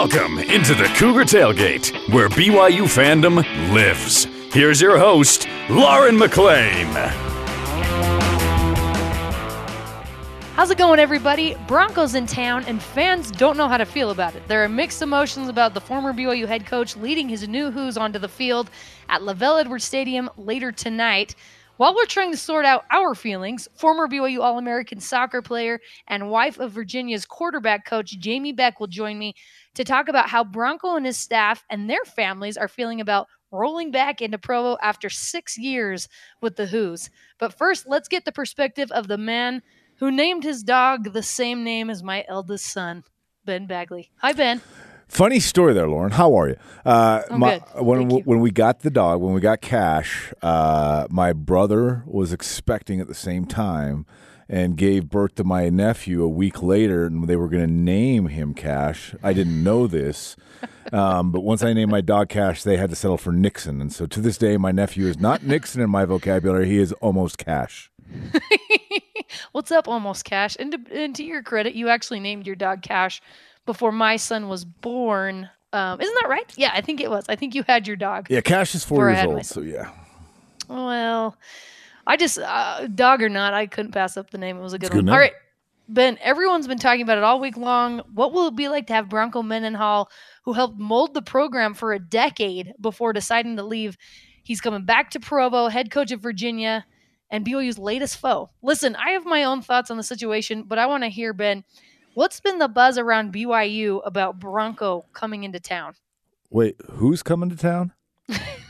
Welcome into the Cougar Tailgate, where BYU fandom lives. Here's your host, Lauren McLean. How's it going, everybody? Broncos in town, and fans don't know how to feel about it. There are mixed emotions about the former BYU head coach leading his new Hoos onto the field at LaVell Edwards Stadium later tonight. While we're trying to sort out our feelings, former BYU All American soccer player and wife of Virginia's quarterback coach Jamie Beck will join me to talk about how Bronco and his staff and their families are feeling about rolling back into Provo after six years with the Hoos. But first, let's get the perspective of the man who named his dog the same name as my eldest son, Ben Bagley. Hi, Ben. Funny story there, Lauren. How are you? Uh, I'm my, good. When Thank you. when we got the dog, when we got Cash, uh, my brother was expecting at the same time and gave birth to my nephew a week later, and they were going to name him Cash. I didn't know this, um, but once I named my dog Cash, they had to settle for Nixon, and so to this day, my nephew is not Nixon in my vocabulary. He is almost Cash. What's up, almost Cash? And to, and to your credit, you actually named your dog Cash before my son was born. Um, isn't that right? Yeah, I think it was. I think you had your dog. Yeah, Cash is four years old, so yeah. Well, I just uh, dog or not, I couldn't pass up the name. It was a good good one. name. All right, Ben. Everyone's been talking about it all week long. What will it be like to have Bronco Mendenhall, who helped mold the program for a decade before deciding to leave? He's coming back to Provo, head coach of Virginia, and BYU's latest foe. Listen, I have my own thoughts on the situation, but I want to hear Ben. What's been the buzz around BYU about Bronco coming into town? Wait, who's coming to town?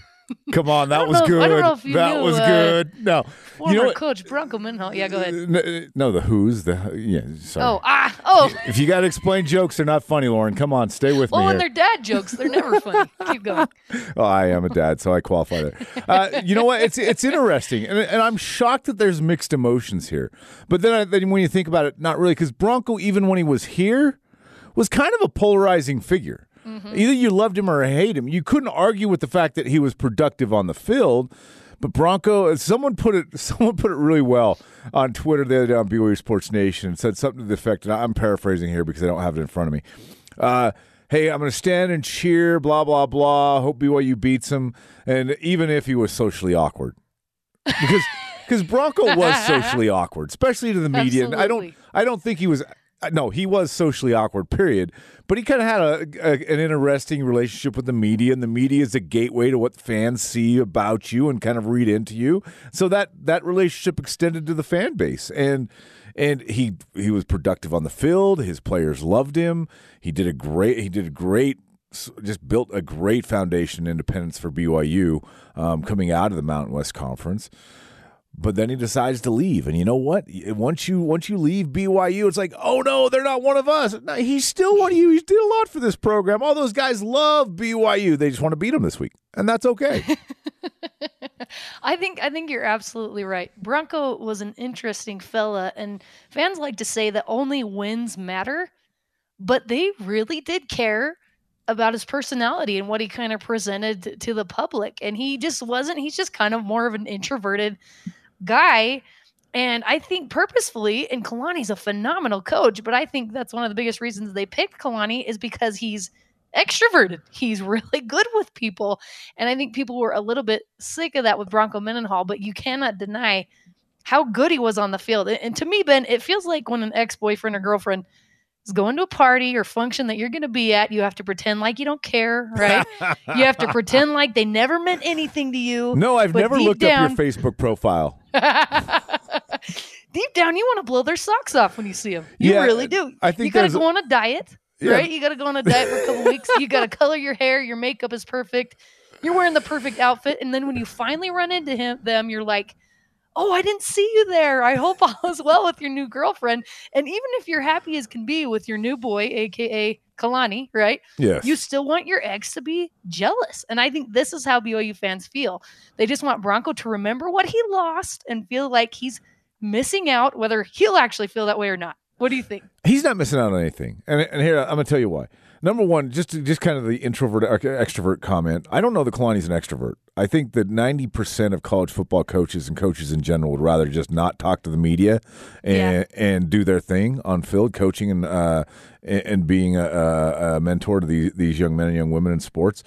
Come on, that was know good. I don't know if you that knew, was uh, good. No, you know what? coach Bronco Mendenhall. Yeah, go ahead. No, the who's the yeah. Sorry. Oh, ah, oh. If you got to explain jokes, they're not funny, Lauren. Come on, stay with Well, me when here. they're dad jokes, they're never funny. Keep going. Oh, I am a dad, so I qualify there. Uh, you know what? It's it's interesting, and, and I'm shocked that there's mixed emotions here. But then, I, then when you think about it, not really, because Bronco, even when he was here, was kind of a polarizing figure. Either you loved him or hate him. You couldn't argue with the fact that he was productive on the field. But Bronco, someone put it, someone put it really well on Twitter the other day on BYU Sports Nation. Said something to the effect, and I'm paraphrasing here because I don't have it in front of me. Uh, hey, I'm going to stand and cheer, blah blah blah. Hope BYU beats him, and even if he was socially awkward, because because Bronco was socially awkward, especially to the media. And I don't, I don't think he was. No, he was socially awkward. Period. But he kind of had a, a an interesting relationship with the media, and the media is a gateway to what fans see about you and kind of read into you. So that that relationship extended to the fan base, and and he he was productive on the field. His players loved him. He did a great. He did a great. Just built a great foundation independence for BYU um, coming out of the Mountain West Conference but then he decides to leave. And you know what? Once you once you leave BYU it's like oh no they're not one of us. No, he's still one of you. He did a lot for this program. All those guys love BYU they just want to beat him this week. And that's okay. I think I think you're absolutely right. Bronco was an interesting fella, and fans like to say that only wins matter, but they really did care about his personality and what he kind of presented to the public. And he just wasn't. He's just kind of more of an introverted guy. And I think purposefully, and Kalani's a phenomenal coach, but I think that's one of the biggest reasons they picked Kalani is because he's extroverted. He's really good with people. And I think people were a little bit sick of that with Bronco Mendenhall, but you cannot deny how good he was on the field. And- to me, Ben, it feels like when an ex boyfriend or girlfriend is going to a party or function that you're going to be at, you have to pretend like you don't care, right? you have to pretend like they never meant anything to you. no I've never looked down- up your Facebook profile Deep down, you want to blow their socks off when you see them. You Yeah, really do. I think you got to go on a diet, Yeah. right? You got to go on a diet for a couple weeks. You got to color your hair. Your makeup is perfect. You're wearing the perfect outfit, and then when you finally run into him, them, you're like, "Oh, I didn't see you there. I hope all is well with your new girlfriend." And even if you're happy as can be with your new boy, aka Kalani, right? yes You still want your ex to be jealous. And I think this is how BYU fans feel. They just want Bronco to remember what he lost and feel like he's missing out, whether he'll actually feel that way or not. What do you think? He's not missing out on anything, and and here I'm gonna tell you why. Number one, just just kind of the introvert extrovert comment. I don't know that Kalani's an extrovert. I think that 90% of college football coaches and coaches in general would rather just not talk to the media and Yeah. and do their thing on field coaching and uh, and being a, a a mentor to these, these young men and young women in sports.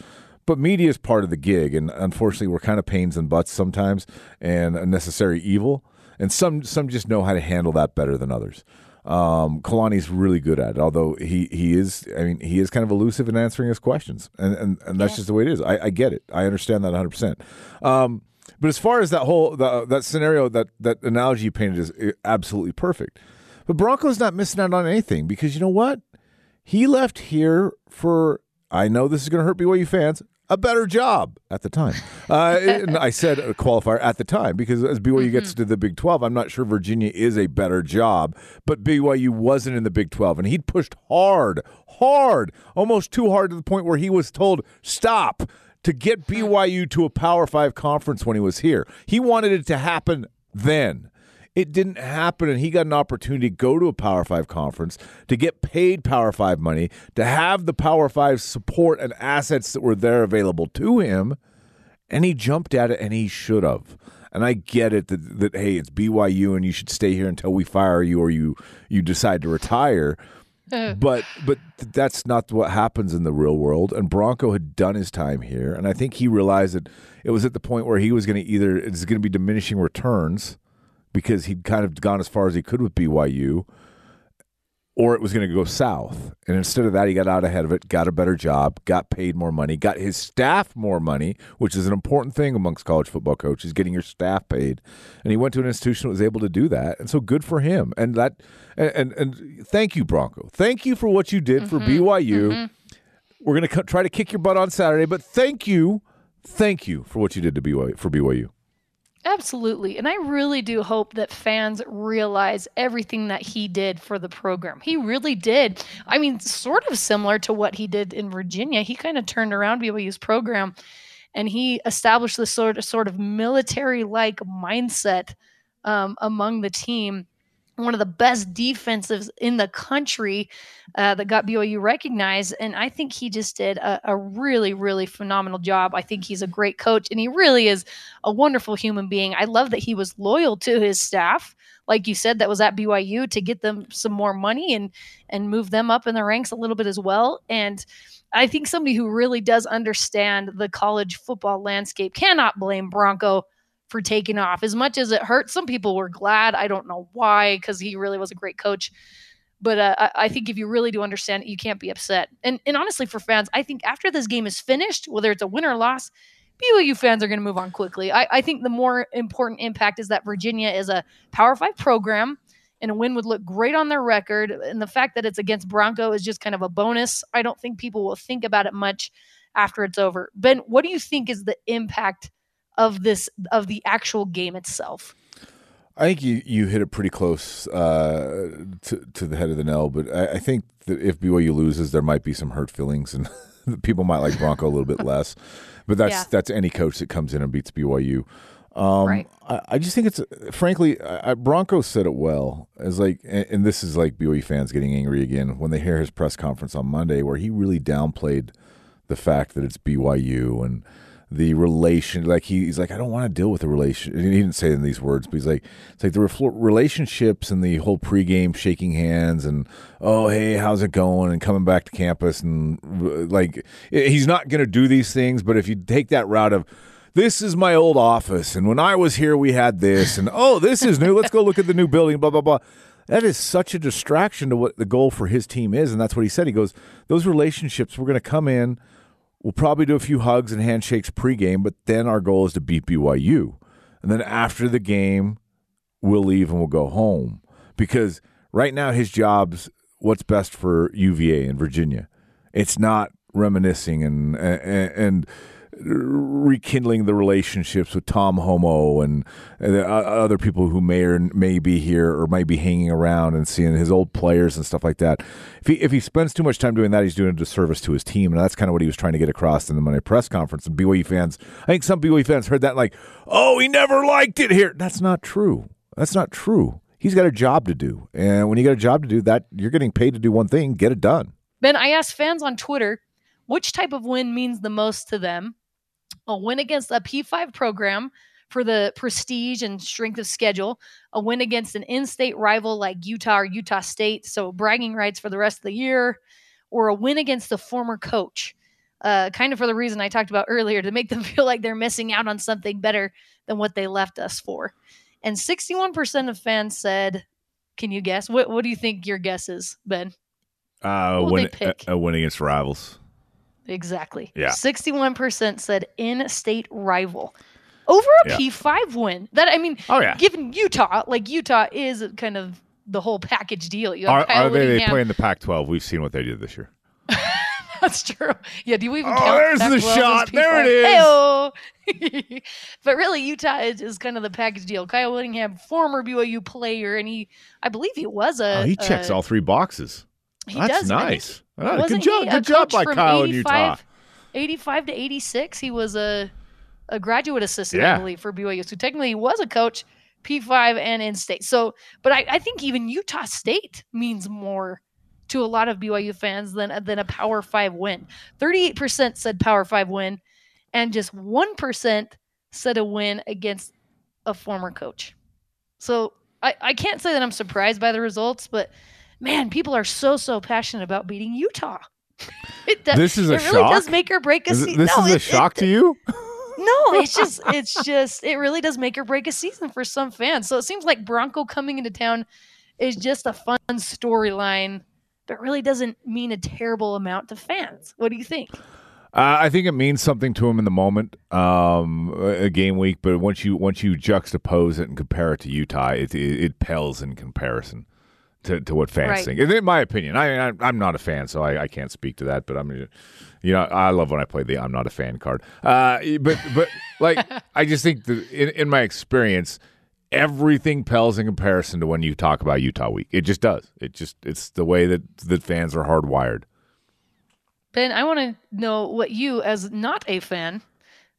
But media is part of the gig, and unfortunately, we're kind of pains and butts sometimes, and a necessary evil. And some some just know how to handle that better than others. Um, Kalani's really good at it, although he, he is, I mean, he is kind of elusive in answering his questions, and and, and that's Yeah. just the way it is. I, I get it. I understand that 100. percent um, But as far as that whole the, that scenario, that that analogy you painted is absolutely perfect. But Bronco's not missing out on anything because you know what? He left here for. I know this is going to hurt BYU fans. A better job at the time. Uh, and I said a qualifier at the time because as BYU gets to the Big 12, I'm not sure Virginia is a better job, but BYU wasn't in the Big 12. And he'd pushed hard, hard, almost too hard to the point where he was told, stop, to get BYU to a Power Five conference when he was here. He wanted it to happen then. It didn't happen, and he got an opportunity to go to a Power Five conference, to get paid Power Five money, to have the Power Five support and assets that were there available to him, and he jumped at it, and he should have. And I get it that, that hey, it's BYU, and you should stay here until we fire you or you you decide to retire. but but that's not what happens in the real world. And Bronco had done his time here, and I think he realized that it was at the point where he was going to either it's going to be diminishing returns because he'd kind of gone as far as he could with BYU, or it was going to go south. And instead of that, he got out ahead of it, got a better job, got paid more money, got his staff more money, which is an important thing amongst college football coaches, getting your staff paid. And he went to an institution that was able to do that. And so good for him. And that and and, and thank you, Bronco. Thank you for what you did for mm-hmm. BYU. Mm-hmm. We're going to try to kick your butt on Saturday, but thank you, thank you for what you did to BYU for BYU. Absolutely. And I really do hope that fans realize everything that he did for the program. He really did. I mean, sort of similar to what he did in Virginia. He kind of turned around BYU's program and he established this sort of sort of military like mindset um, among the team. One of the best defensives in the country uh, that got BYU recognized. And I think he just did a, a really, really phenomenal job. I think he's a great coach and he really is a wonderful human being. I love that he was loyal to his staff, like you said, that was at BYU to get them some more money and and move them up in the ranks a little bit as well. And I think somebody who really does understand the college football landscape cannot blame Bronco for taking off. As much as it hurt, some people were glad. I don't know why, because he really was a great coach. But uh, I, think if you really do understand you can't be upset. And and honestly, for fans, I think after this game is finished, whether it's a win or loss, BYU fans are going to move on quickly. I, I think the more important impact is that Virginia is a Power Five program, and a win would look great on their record. And the fact that it's against Bronco is just kind of a bonus. I don't think people will think about it much after it's over. Ben, what do you think is the impact of this of the actual game itself? I think you, you hit it pretty close uh, to to the head of the nail, but I, I think that if BYU loses, there might be some hurt feelings, and people might like Bronco a little bit less. But that's Yeah. that's any coach that comes in and beats BYU. Um, Right. I, I just think it's frankly, I, I- Bronco said it well. As like, and, and this is like BYU fans getting angry again when they hear his press conference on Monday, where he really downplayed the fact that it's BYU and the relation. Like he, he's like, I don't want to deal with the relation. He didn't say it in these words, but he's like, it's like the refl- relationships and the whole pregame shaking hands and oh hey, how's it going and coming back to campus and uh, like he's not going to do these things. But if you take that route of this is my old office, and when I was here, we had this, and oh, this is new. Let's go look at the new building. Blah blah blah. That is such a distraction to what the goal for his team is, and that's what he said. He goes, "Those relationships, we're going to come in. We'll probably do a few hugs and handshakes pregame, but then our goal is to beat BYU, and then after the game, we'll leave and we'll go home because right now his job's what's best for UVA in Virginia. It's not reminiscing and and, and rekindling the relationships with Tom Holmoe and the o- other people who may or may be here or might be hanging around and seeing his old players and stuff like that. If he if he spends too much time doing that, he's doing a disservice to his team, and that's kind of what he was trying to get across in the Monday press conference. And BYU fans, I think some BYU fans heard that like, "Oh, he never liked it here." That's not true. That's not true. He's got a job to do, and when you got a job to do, that you're getting paid to do one thing. Get it done. Ben, I asked fans on Twitter which type of win means the most to them. A win against a P5 program for the prestige and strength of schedule, a win against an in state rival like Utah or Utah State, so bragging rights for the rest of the year, or a win against the former coach. Uh, kind of for the reason I talked about earlier to make them feel like they're missing out on something better than what they left us for. And 61% of fans said, Can you guess? What, what do you think your guess is, Ben? Uh, win, a, a win against rivals. Exactly. Yeah. 61% said in state rival over a Yeah. P5 win. That I mean, Oh yeah. given Utah, like Utah is kind of the whole package deal. You Are, are they, they Whittingham. play in the Pac-12? We've seen what they did this year. That's true. Yeah. Do we even Oh, count? there's the Pac-12 as shot. There it is. P5? Heyo. but really, Utah is, is kind of the package deal. Kyle Whittingham, former BYU player, and he, I believe he was a. Oh, he checks a- all three boxes. He That's does. Nice. Ah, good job. Good job by Kyle in Utah. 85 to 86. He was a a graduate assistant, Yeah. I believe, for BYU. So technically, he was a coach, P5 and in state. So, but I, I think even Utah State means more to a lot of BYU fans than than a Power Five win. Thirty eight percent said Power Five win, and just one percent said a win against a former coach. So I, I can't say that I'm surprised by the results, but man, people are so so passionate about beating Utah. it does, This is a it really does make or break a season. this no, is a it- shock it, to you? no, it's just it's just it really does make or break a season for some fans. So it seems like Bronco coming into town is just a fun storyline, but really doesn't mean a terrible amount to fans. What do you think? Uh, I think it means something to him in the moment, um, a a game week. But once you once you juxtapose it and compare it to Utah, it it, it pales in comparison to, to what fans Right. think. And in my opinion, I, I I'm not a fan, so I, I can't speak to that. But I'm, you know, I love when I play the I'm not a fan card. Uh, but but like I just think that in, in my experience, everything pales in comparison to when you talk about Utah week. It just does. It just it's the way that that fans are hardwired. Ben, I want to know what you, as not a fan,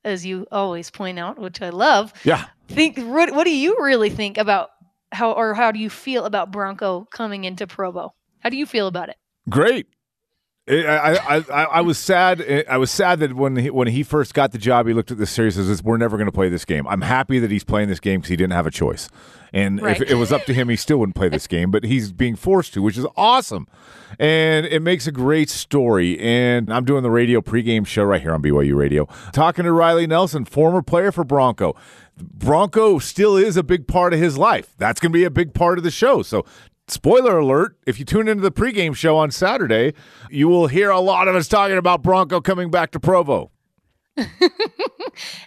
as you always point out, which I love, Yeah. think. What, what do you really think about how, or how do you feel about Bronco coming into Provo? How do you feel about it? Great. I, I, I, I was sad. I was sad that when he, when he first got the job, he looked at this series and says, "We're never going to play this game." I'm happy that he's playing this game because he didn't have a choice. And Right. if it was up to him, he still wouldn't play this game. But he's being forced to, which is awesome, and it makes a great story. And I'm doing the radio pregame show right here on BYU Radio, talking to Riley Nelson, former player for Bronco. Bronco still is a big part of his life. That's going to be a big part of the show. So spoiler alert if you tune into the pregame show on saturday you will hear a lot of us talking about bronco coming back to provo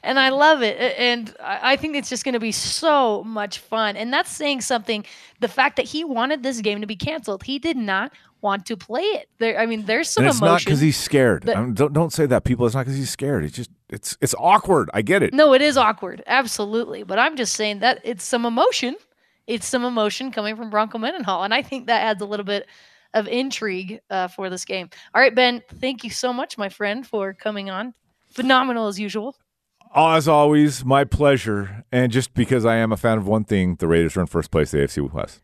and I love it. And I I think it's just going to be so much fun. And that's saying something. The fact that he wanted this game to be canceled, he did not want to play it. There, I mean, there's some and it's not emotion. because he's scared that- Um, don't, don't say that people it's not because he's scared it's just it's it's awkward i get it no, it is awkward, absolutely. But I'm just saying that it's some emotion. It's some emotion coming from Bronco Mendenhall, and I think that adds a little bit of intrigue uh, for this game. All right, Ben, thank you so much, my friend, for coming on. Phenomenal as usual. as always my pleasure and just because i am a fan of one thing the raiders are in first place the afc west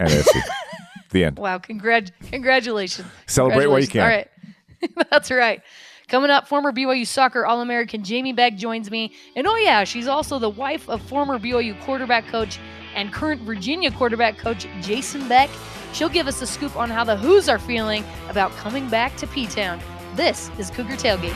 and afc the end Wow, congrat- congratulations. Celebrate while you Congratulations. All right. That's right. Coming up, former BYU soccer All American Jamie Beck joins me. And oh, yeah, she's also the wife of former BYU quarterback coach and current Virginia quarterback coach Jason Beck. She'll give us a scoop on how the Hoos are feeling about coming back to P Town. This is Cougar Tailgate.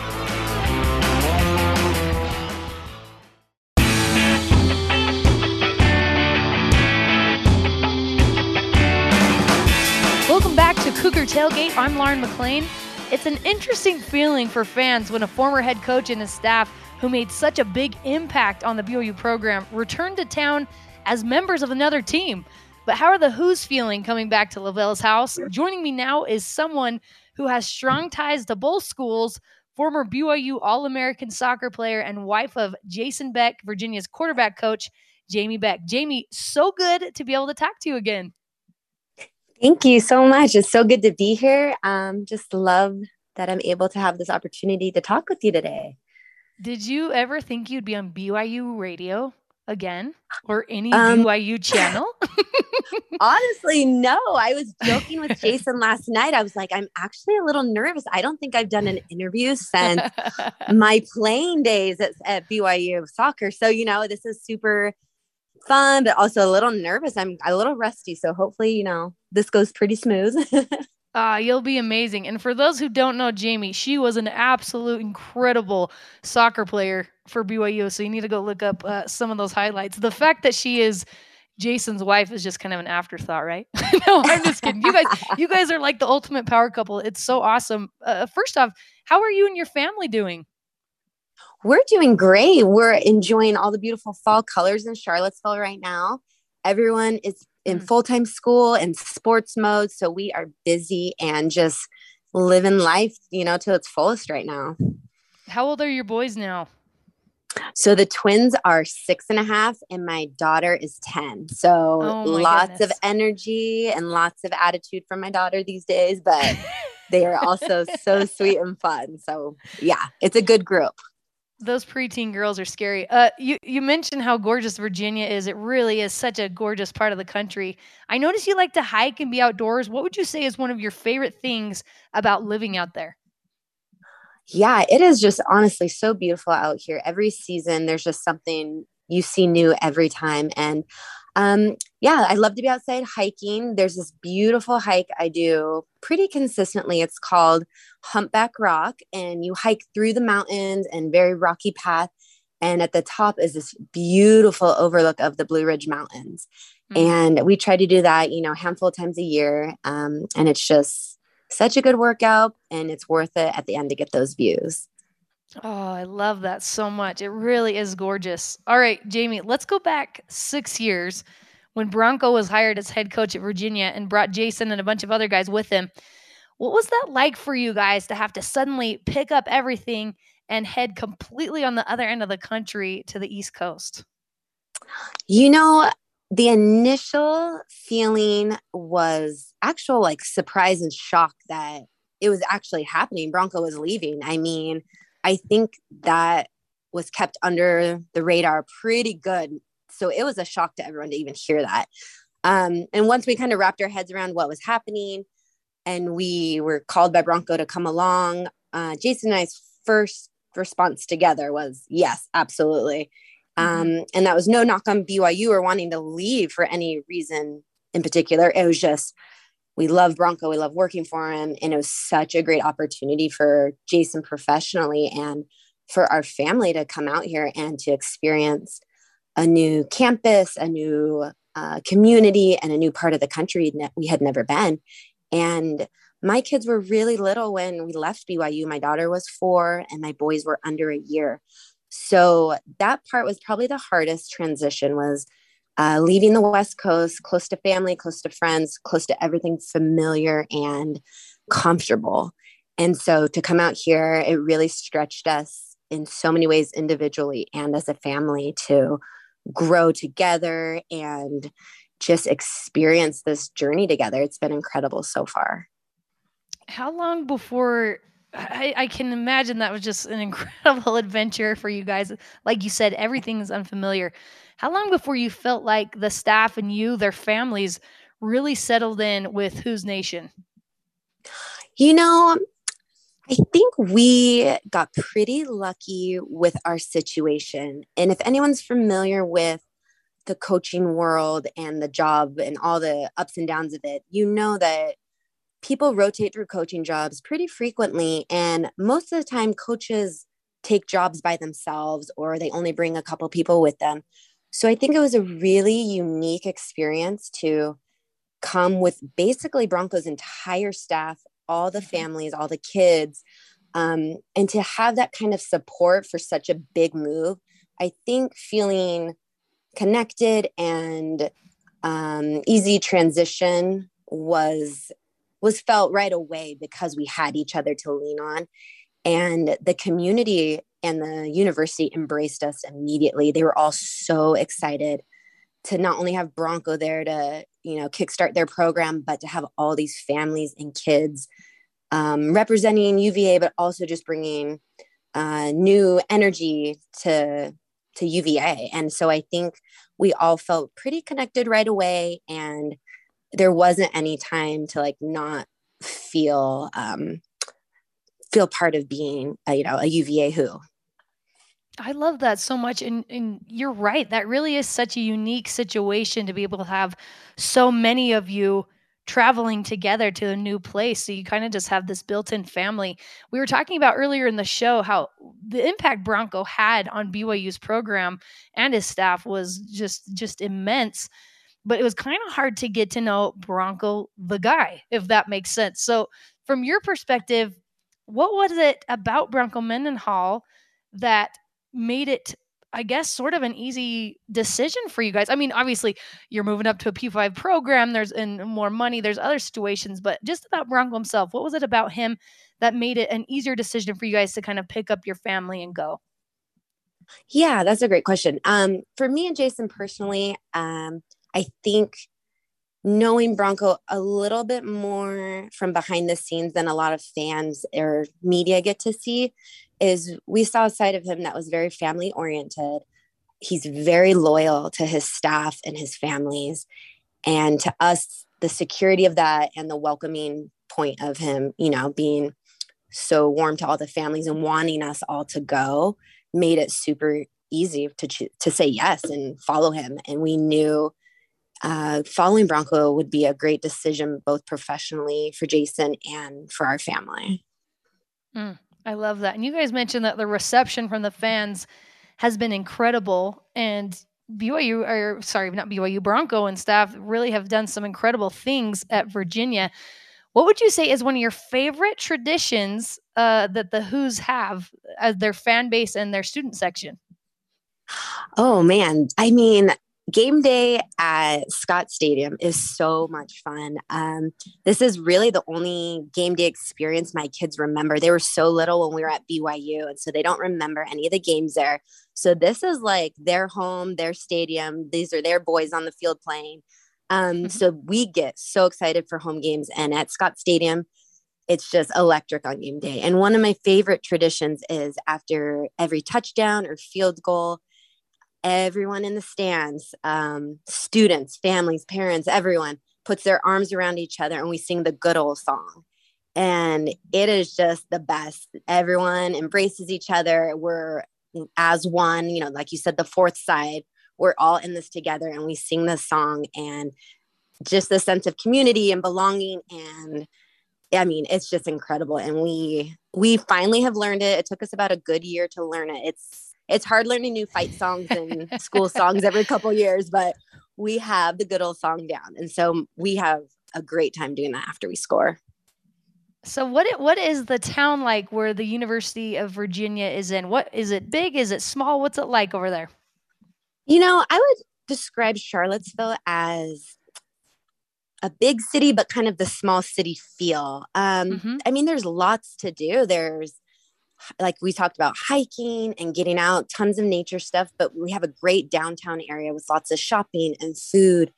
Welcome back to Cougar Tailgate. I'm Lauren McLean. It's an interesting feeling for fans when a former head coach and his staff who made such a big impact on the BYU program return to town as members of another team. But how are the Hoos feeling coming back to LaVell's house? Joining me now is someone who has strong ties to both schools, former BYU All American soccer player and wife of Jason Beck, Virginia's quarterback coach, Jamie Beck. Jamie, so good to be able to talk to you again. Thank you so much. It's so good to be here. Um, just love that I'm able to have this opportunity to talk with you today. Did you ever think you'd be on BYU radio? Again or any Um, BYU channel? Honestly, no. I was joking with Jason last night. I was like, I'm actually a little nervous. I don't think I've done an interview since my playing days at, at BYU soccer. So, you know, this is super fun, but also a little nervous. I'm a little rusty. So hopefully, you know, this goes pretty smooth. Ah, you'll be amazing. And for those who don't know Jamie, she was an absolute incredible soccer player for BYU. So you need to go look up uh, some of those highlights. The fact that she is Jason's wife is just kind of an afterthought, right? no, I'm just kidding. You guys, you guys are like the ultimate power couple. It's so awesome. Uh, first off, how are you and your family doing? We're doing great. We're enjoying all the beautiful fall colors in Charlottesville right now. Everyone is in Mm. full time school and sports mode. So we are busy and just living life, you know, to its fullest right now. How old are your boys now? So the twins are six and a half, and my daughter is 10. So Oh lots goodness. of energy and lots of attitude from my daughter these days, but they are also so sweet and fun. So yeah, it's a good group. Those preteen girls are scary. Uh, you you mentioned how gorgeous Virginia is. It really is such a gorgeous part of the country. I notice you like to hike and be outdoors. What would you say is one of your favorite things about living out there? Yeah, it is just honestly so beautiful out here. Every season, there's just something you see new every time. And um, yeah, I love to be outside hiking. There's this beautiful hike I do pretty consistently. It's called Humpback Rock, and you hike through the mountains and very rocky path. And at the top is this beautiful overlook of the Blue Ridge Mountains. Mm. And we try to do that, you know, a handful of times a year. Um, and it's just such a good workout, and it's worth it at the end to get those views. Oh, I love that so much. It really is gorgeous. All right, Jamie, let's go back six years when Bronco was hired as head coach at Virginia and brought Jason and a bunch of other guys with him. What was that like for you guys to have to suddenly pick up everything and head completely on the other end of the country to the East Coast? You know, the initial feeling was actual like surprise and shock that it was actually happening. Bronco was leaving. I mean, I think that was kept under the radar pretty good. So it was a shock to everyone to even hear that. Um, and once we kind of wrapped our heads around what was happening and we were called by Bronco to come along, uh, Jason and I's first response together was yes, absolutely. Um, and that was no knock on BYU or wanting to leave for any reason in particular. It was just we love Bronco, we love working for him, and it was such a great opportunity for Jason professionally and for our family to come out here and to experience a new campus, a new uh, community, and a new part of the country that we had never been. And my kids were really little when we left BYU. My daughter was four, and my boys were under a year. So that part was probably the hardest transition was uh, leaving the West Coast, close to family, close to friends, close to everything familiar and comfortable. And so to come out here, it really stretched us in so many ways individually and as a family to grow together and just experience this journey together. It's been incredible so far. How long before I, I can imagine that was just an incredible adventure for you guys. Like you said, everything is unfamiliar. How long before you felt like the staff and you, their families, really settled in with Hoos Nation? You know, I think we got pretty lucky with our situation. And if anyone's familiar with the coaching world and the job and all the ups and downs of it, you know that people rotate through coaching jobs pretty frequently. And most of the time, coaches take jobs by themselves or they only bring a couple people with them. So I think it was a really unique experience to come with basically Broncos' entire staff, all the families, all the kids, um, and to have that kind of support for such a big move. I think feeling connected and um, easy transition was was felt right away because we had each other to lean on and the community and the university embraced us immediately they were all so excited to not only have bronco there to you know kickstart their program but to have all these families and kids um, representing uva but also just bringing uh, new energy to to UVA. And so I think we all felt pretty connected right away. And there wasn't any time to like not feel um, feel part of being a, you know a UVA Hoo. I love that so much. And, and you're right. That really is such a unique situation to be able to have so many of you traveling together to a new place. So you kind of just have this built in family. We were talking about earlier in the show how the impact Bronco had on BYU's program and his staff was just just immense. But it was kind of hard to get to know Bronco the guy, if that makes sense. So from your perspective, what was it about Bronco Mendenhall that made it I guess, sort of an easy decision for you guys. I mean, obviously, you're moving up to a P5 program, there's more money, there's other situations, but just about Bronco himself, what was it about him that made it an easier decision for you guys to kind of pick up your family and go? Yeah, that's a great question. Um, for me and Jason personally, um, I think knowing Bronco a little bit more from behind the scenes than a lot of fans or media get to see is we saw a side of him that was very family oriented. He's very loyal to his staff and his families. And to us, the security of that and the welcoming point of him, you know, being so warm to all the families and wanting us all to go made it super easy to to say yes and follow him. And we knew uh, following Bronco would be a great decision, both professionally for Jason and for our family. Mm. I love that. And you guys mentioned that the reception from the fans has been incredible. And BYU, or sorry, not BYU, Bronco and staff really have done some incredible things at Virginia. What would you say is one of your favorite traditions uh, that the Hoos have as their fan base and their student section? Oh man, I mean, game day at Scott Stadium is so much fun. Um, this is really the only game day experience my kids remember. They were so little when we were at BYU, and so they don't remember any of the games there. So this is like their home, their stadium. These are their boys on the field playing. Um, mm-hmm. so we get so excited for home games, and at Scott Stadium, it's just electric on game day. And one of my favorite traditions is after every touchdown or field goal everyone in the stands, um, students, families, parents, everyone puts their arms around each other and we sing the good old song. And it is just the best. Everyone embraces each other. We're as one, you know, like you said, the fourth side, we're all in this together and we sing this song and just the sense of community and belonging and I mean, it's just incredible. And we we finally have learned it. It took us about a good year to learn it. It's it's hard learning new fight songs and school songs every couple years, but we have the good old song down. And so we have a great time doing that after we score. So what what is the town like where the University of Virginia is in? What is it big? Is it small? What's it like over there? You know, I would describe Charlottesville as a big city, but kind of the small city feel. Um, mm-hmm. I mean, there's lots to do. There's like we talked about hiking and getting out, tons of nature stuff, but we have a great downtown area with lots of shopping and food.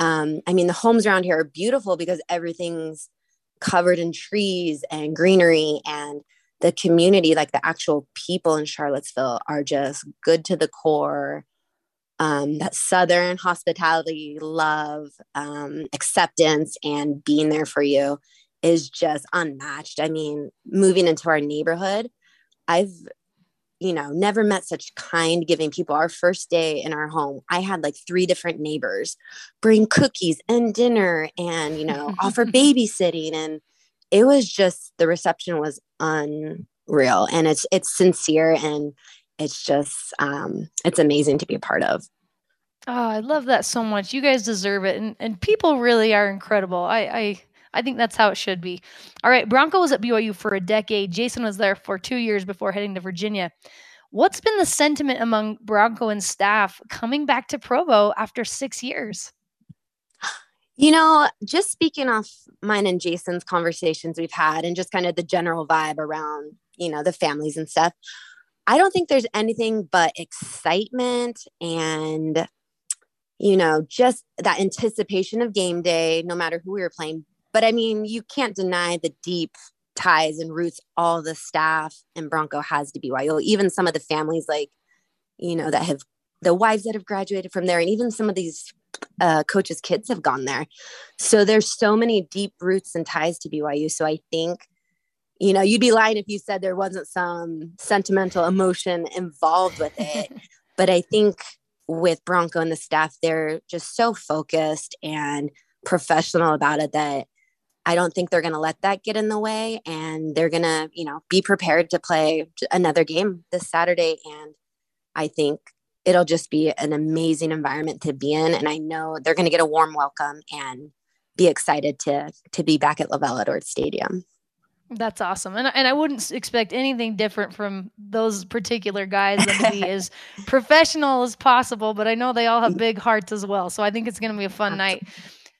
Um, I mean, the homes around here are beautiful because everything's covered in trees and greenery and the community, like the actual people in Charlottesville, are just good to the core. Um, that Southern hospitality, love, um, acceptance, and being there for you is just unmatched. I mean, moving into our neighborhood, I've, you know, never met such kind, giving people. Our first day in our home, I had like three different neighbors bring cookies and dinner and, you know, offer babysitting. And it was just the reception was unreal. And it's, it's sincere and it's just, um, it's amazing to be a part of. Oh, I love that so much. You guys deserve it. And, and people really are incredible. I, I, I think that's how it should be. All right, Bronco was at BYU for a decade. Jason was there for two years before heading to Virginia. What's been the sentiment among Bronco and staff coming back to Provo after six years? You know, just speaking off mine and Jason's conversations we've had and just kind of the general vibe around, you know, the families and stuff, I don't think there's anything but excitement and, you know, just that anticipation of game day, no matter who we were playing, but I mean, you can't deny the deep ties and roots all the staff and Bronco has to BYU. Even some of the families like you know, that have the wives that have graduated from there, and even some of these uh, coaches' kids have gone there. So there's so many deep roots and ties to BYU. So I think, you know, you'd be lying if you said there wasn't some sentimental emotion involved with it. but I think with Bronco and the staff, they're just so focused and professional about it that I don't think they're going to let that get in the way. And they're going to, you know, be prepared to play another game this Saturday. And I think it'll just be an amazing environment to be in. And I know they're going to get a warm welcome and be excited to to be back at LaVell Edwards Stadium. That's awesome. And, and I wouldn't expect anything different from those particular guys to be as professional as possible, but I know they all have big hearts as well. So I think it's going to be a fun night.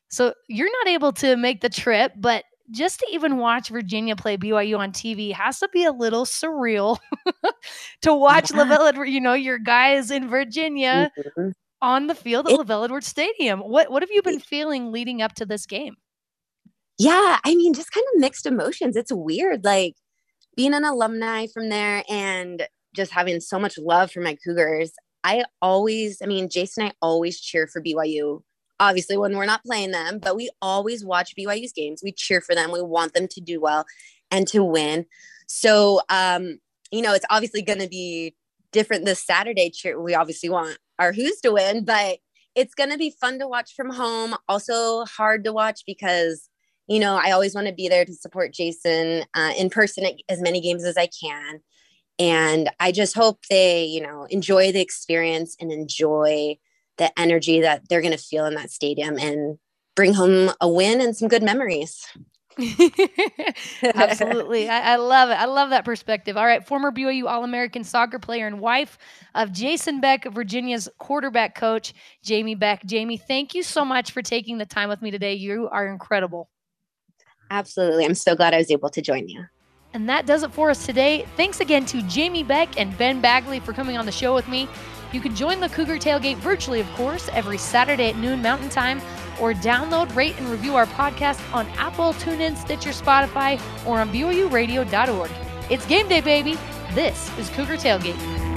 So you're not able to make the trip, but just to even watch Virginia play BYU on TV has to be a little surreal to watch yeah. LaVell Edwards, you know, your guys in Virginia mm-hmm. on the field at it, LaVell Edwards Stadium. What what have you been feeling leading up to this game? Yeah, I mean, just kind of mixed emotions. It's weird, like being an alumni from there and just having so much love for my Cougars. I always, I mean, Jason and I always cheer for BYU obviously when we're not playing them, but we always watch BYU's games. We cheer for them. We want them to do well and to win. So, um, you know, it's obviously going to be different this Saturday. Cheer. We obviously want our Hoos to win, but it's going to be fun to watch from home. Also hard to watch because, you know, I always want to be there to support Jason uh, in person at as many games as I can. And I just hope they, you know, enjoy the experience and enjoy the energy that they're going to feel in that stadium and bring home a win and some good memories. Absolutely. I, I, love it. I love that perspective. All right. Former BYU All American soccer player and wife of Jason Beck, Virginia's quarterback coach, Jamie Beck. Jamie, thank you so much for taking the time with me today. You are incredible. Absolutely. I'm so glad I was able to join you. And that does it for us today. Thanks again to Jamie Beck and Ben Bagley for coming on the show with me. You can join the Cougar Tailgate virtually, of course, every Saturday at noon Mountain Time, or download, rate, and review our podcast on Apple, TuneIn, Stitcher, Spotify, or on BYURadio.org. It's game day, baby. This is Cougar Tailgate.